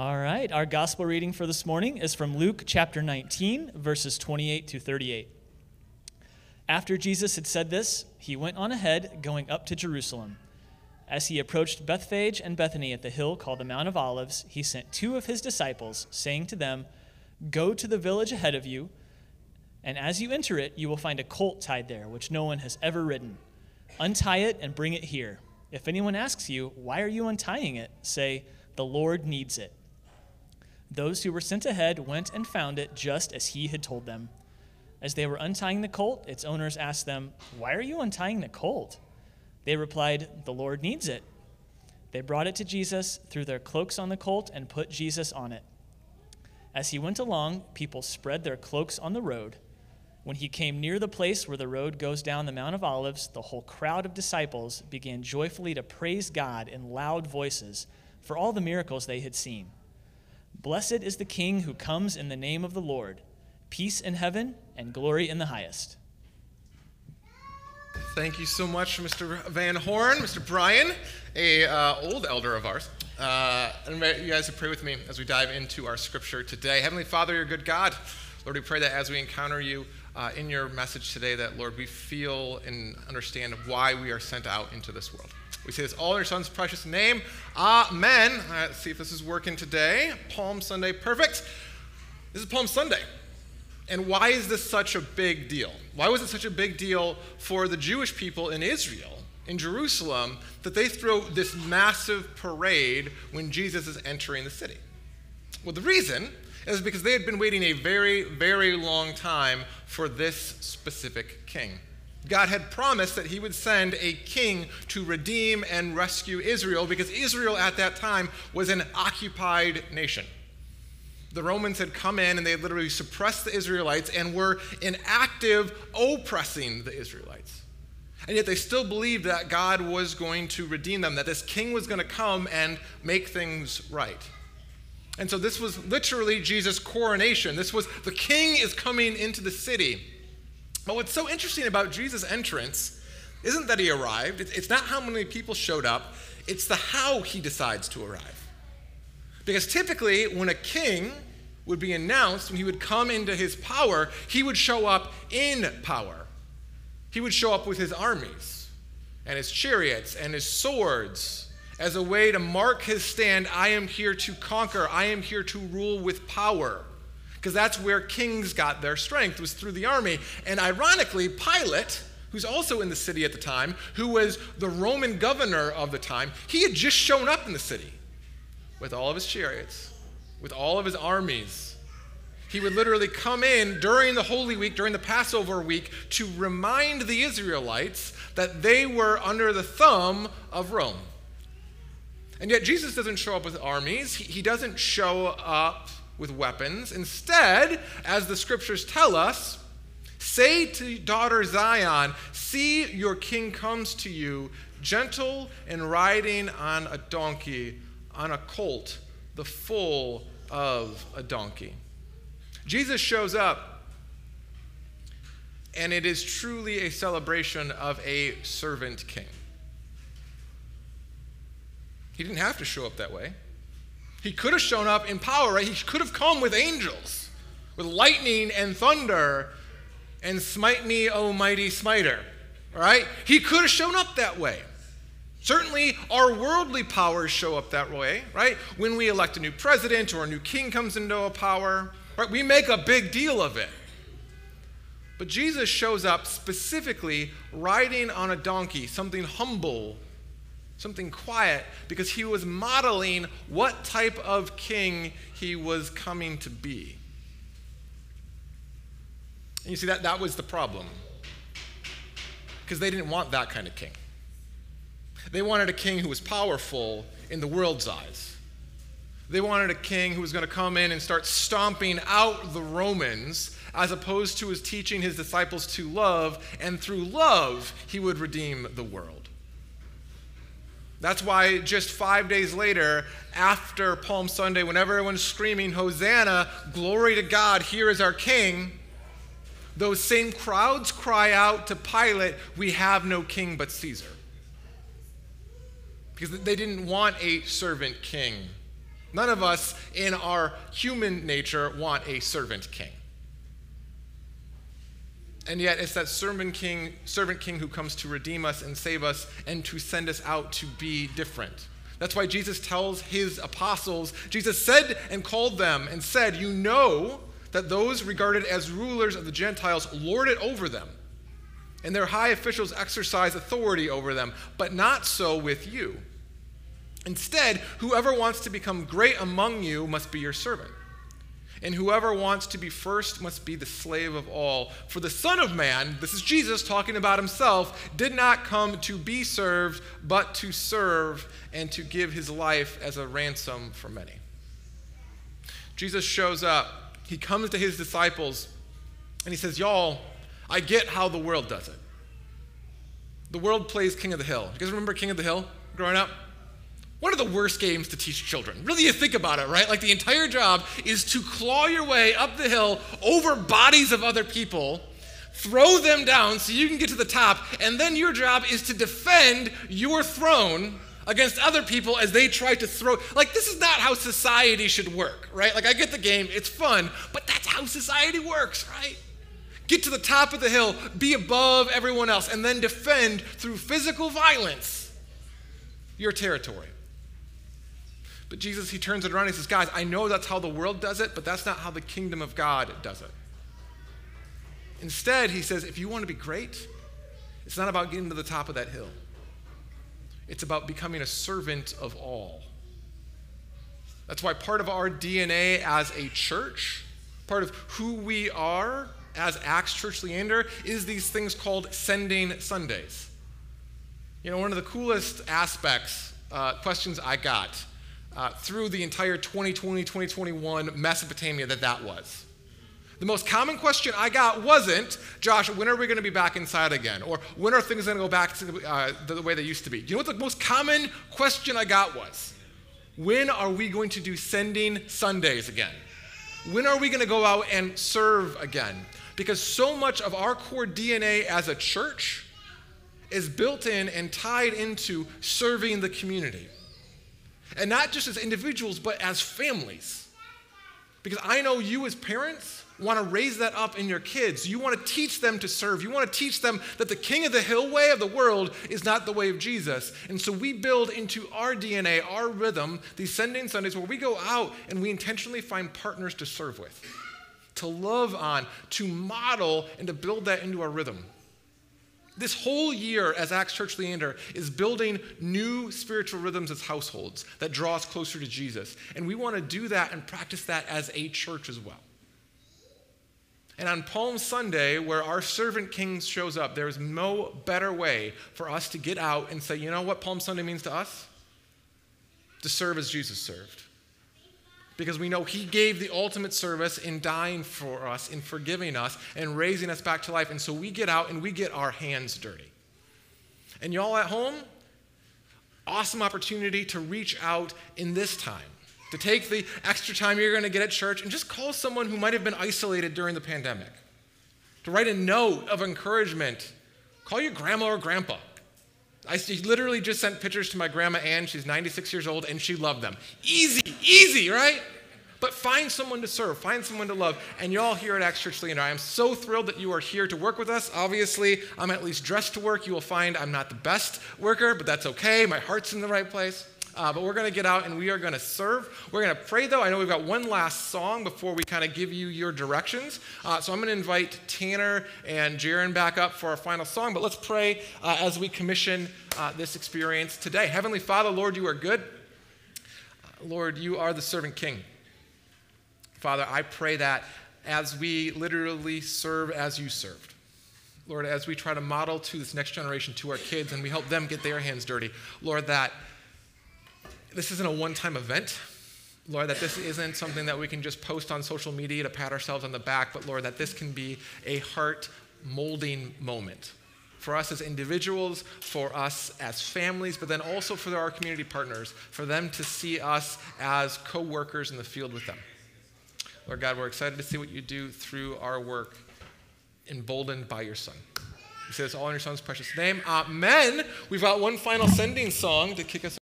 All right, our gospel reading for this morning is from Luke chapter 19, verses 28 to 38. After Jesus had said this, he went on ahead, going up to Jerusalem. As he approached Bethphage and Bethany at the hill called the Mount of Olives, he sent two of his disciples, saying to them, Go to the village ahead of you, and as you enter it, you will find a colt tied there, which no one has ever ridden. Untie it and bring it here. If anyone asks you, Why are you untying it? say, The Lord needs it. Those who were sent ahead went and found it just as he had told them. As they were untying the colt, its owners asked them, Why are you untying the colt? They replied, The Lord needs it. They brought it to Jesus, threw their cloaks on the colt, and put Jesus on it. As he went along, people spread their cloaks on the road. When he came near the place where the road goes down the Mount of Olives, the whole crowd of disciples began joyfully to praise God in loud voices for all the miracles they had seen. Blessed is the King who comes in the name of the Lord. Peace in heaven and glory in the highest. Thank you so much, Mr. Van Horn, Mr. Brian, a uh, old elder of ours. Uh, invite you guys to pray with me as we dive into our scripture today. Heavenly Father, you're good God. Lord, we pray that as we encounter you uh, in your message today, that Lord, we feel and understand why we are sent out into this world. We say this all in your Son's precious name. Amen. let's see if this is working today. Palm Sunday, perfect. This is Palm Sunday. And why is this such a big deal? Why was it such a big deal for the Jewish people in Israel, in Jerusalem, that they throw this massive parade when Jesus is entering the city? Well, the reason is because they had been waiting a very, very long time for this specific king. God had promised that he would send a king to redeem and rescue Israel because Israel at that time was an occupied nation. The Romans had come in and they had literally suppressed the Israelites and were in active oppressing the Israelites. And yet they still believed that God was going to redeem them, that this king was going to come and make things right. And so this was literally Jesus' coronation. This was the king is coming into the city. But what's so interesting about Jesus' entrance isn't that he arrived, it's not how many people showed up, it's the how he decides to arrive. Because typically, when a king would be announced, when he would come into his power, he would show up in power. He would show up with his armies and his chariots and his swords as a way to mark his stand I am here to conquer, I am here to rule with power because that's where kings got their strength was through the army. And ironically, Pilate, who's also in the city at the time, who was the Roman governor of the time, he had just shown up in the city with all of his chariots, with all of his armies. He would literally come in during the Holy Week, during the Passover week, to remind the Israelites that they were under the thumb of Rome. And yet, Jesus doesn't show up with armies. He, doesn't show up with weapons. Instead, as the scriptures tell us, say to daughter Zion, See, your king comes to you, gentle and riding on a donkey, on a colt, the foal of a donkey. Jesus shows up, and it is truly a celebration of a servant king. He didn't have to show up that way. He could have shown up in power, right? He could have come with angels, with lightning and thunder, and smite me, O mighty smiter, right? He could have shown up that way. Certainly, our worldly powers show up that way, right? When we elect a new president or a new king comes into power, right? We make a big deal of it. But Jesus shows up specifically riding on a donkey, something humble something quiet, because he was modeling what type of king he was coming to be. And you see, that, that was the problem. Because they didn't want that kind of king. They wanted a king who was powerful in the world's eyes. They wanted a king who was going to come in and start stomping out the Romans, as opposed to his teaching his disciples to love, and through love, he would redeem the world. That's why just five days later, after Palm Sunday, when everyone's screaming, Hosanna, glory to God, here is our King, those same crowds cry out to Pilate, We have no king but Caesar. Because they didn't want a servant king. None of us in our human nature want a servant king. And yet it's that servant king, servant king who comes to redeem us and save us and to send us out to be different. That's why Jesus tells his apostles, Jesus said and called them and said, You know that those regarded as rulers of the Gentiles lord it over them, and their high officials exercise authority over them, but not so with you. Instead, whoever wants to become great among you must be your servant. And whoever wants to be first must be the slave of all. For the Son of Man, this is Jesus talking about himself, did not come to be served, but to serve and to give his life as a ransom for many. Jesus shows up. He comes to his disciples and he says, Y'all, I get how the world does it. The world plays King of the Hill. You guys remember King of the Hill growing up? One of the worst games to teach children. Really, you think about it, right? Like the entire job is to claw your way up the hill over bodies of other people, throw them down so you can get to the top, and then your job is to defend your throne against other people as they try to throw. Like, this is not how society should work, right? Like, I get the game, it's fun, but that's how society works, right? Get to the top of the hill, be above everyone else, and then defend through physical violence your territory. But Jesus, he turns it around and he says, Guys, I know that's how the world does it, but that's not how the kingdom of God does it. Instead, he says, if you want to be great, it's not about getting to the top of that hill, it's about becoming a servant of all. That's why part of our DNA as a church, part of who we are as Acts Church Leander, is these things called sending Sundays. You know, one of the coolest aspects, uh, questions I got uh, through the entire 2020 2021 Mesopotamia that that was. The most common question I got wasn't, Josh, when are we going to be back inside again? Or when are things going to go back to uh, the way they used to be? You know what the most common question I got was? When are we going to do sending Sundays again? When are we going to go out and serve again? Because so much of our core DNA as a church is built in and tied into serving the community. And not just as individuals, but as families. Because I know you as parents want to raise that up in your kids. You want to teach them to serve. You want to teach them that the king of the hill way of the world is not the way of Jesus. And so we build into our DNA, our rhythm, these sending Sundays where we go out and we intentionally find partners to serve with, to love on, to model, and to build that into our rhythm. This whole year, as Acts Church Leander, is building new spiritual rhythms as households that draw us closer to Jesus. And we want to do that and practice that as a church as well. And on Palm Sunday, where our servant king shows up, there is no better way for us to get out and say, you know what Palm Sunday means to us? To serve as Jesus served because we know He gave the ultimate service in dying for us, in forgiving us, and raising us back to life. And so we get out and we get our hands dirty. And y'all at home, awesome opportunity to reach out in this time. To take the extra time you're going to get at church and just call someone who might have been isolated during the pandemic. To write a note of encouragement. Call your grandma or grandpa. I literally just sent pictures to my grandma Ann. She's 96 years old, and she loved them. Easy, easy, right? But find someone to serve, find someone to love. And y'all here at Acts Church Leander, I am so thrilled that you are here to work with us. Obviously, I'm at least dressed to work. You will find I'm not the best worker, but that's okay. My heart's in the right place. Uh, but we're going to get out and we are going to serve. We're going to pray, though. I know we've got one last song before we kind of give you your directions. Uh, so I'm going to invite Tanner and Jaron back up for our final song. But let's pray uh, as we commission uh, this experience today. Heavenly Father, Lord, you are good. Lord, you are the servant king. Father, I pray that as we literally serve as you served, Lord, as we try to model to this next generation, to our kids, and we help them get their hands dirty, Lord, that this isn't a one time event. Lord, that this isn't something that we can just post on social media to pat ourselves on the back, but Lord, that this can be a heart molding moment for us as individuals, for us as families, but then also for our community partners, for them to see us as co workers in the field with them. Lord God, we're excited to see what you do through our work, emboldened by your Son. We say this all in your Son's precious name. Amen. We've got one final sending song to kick us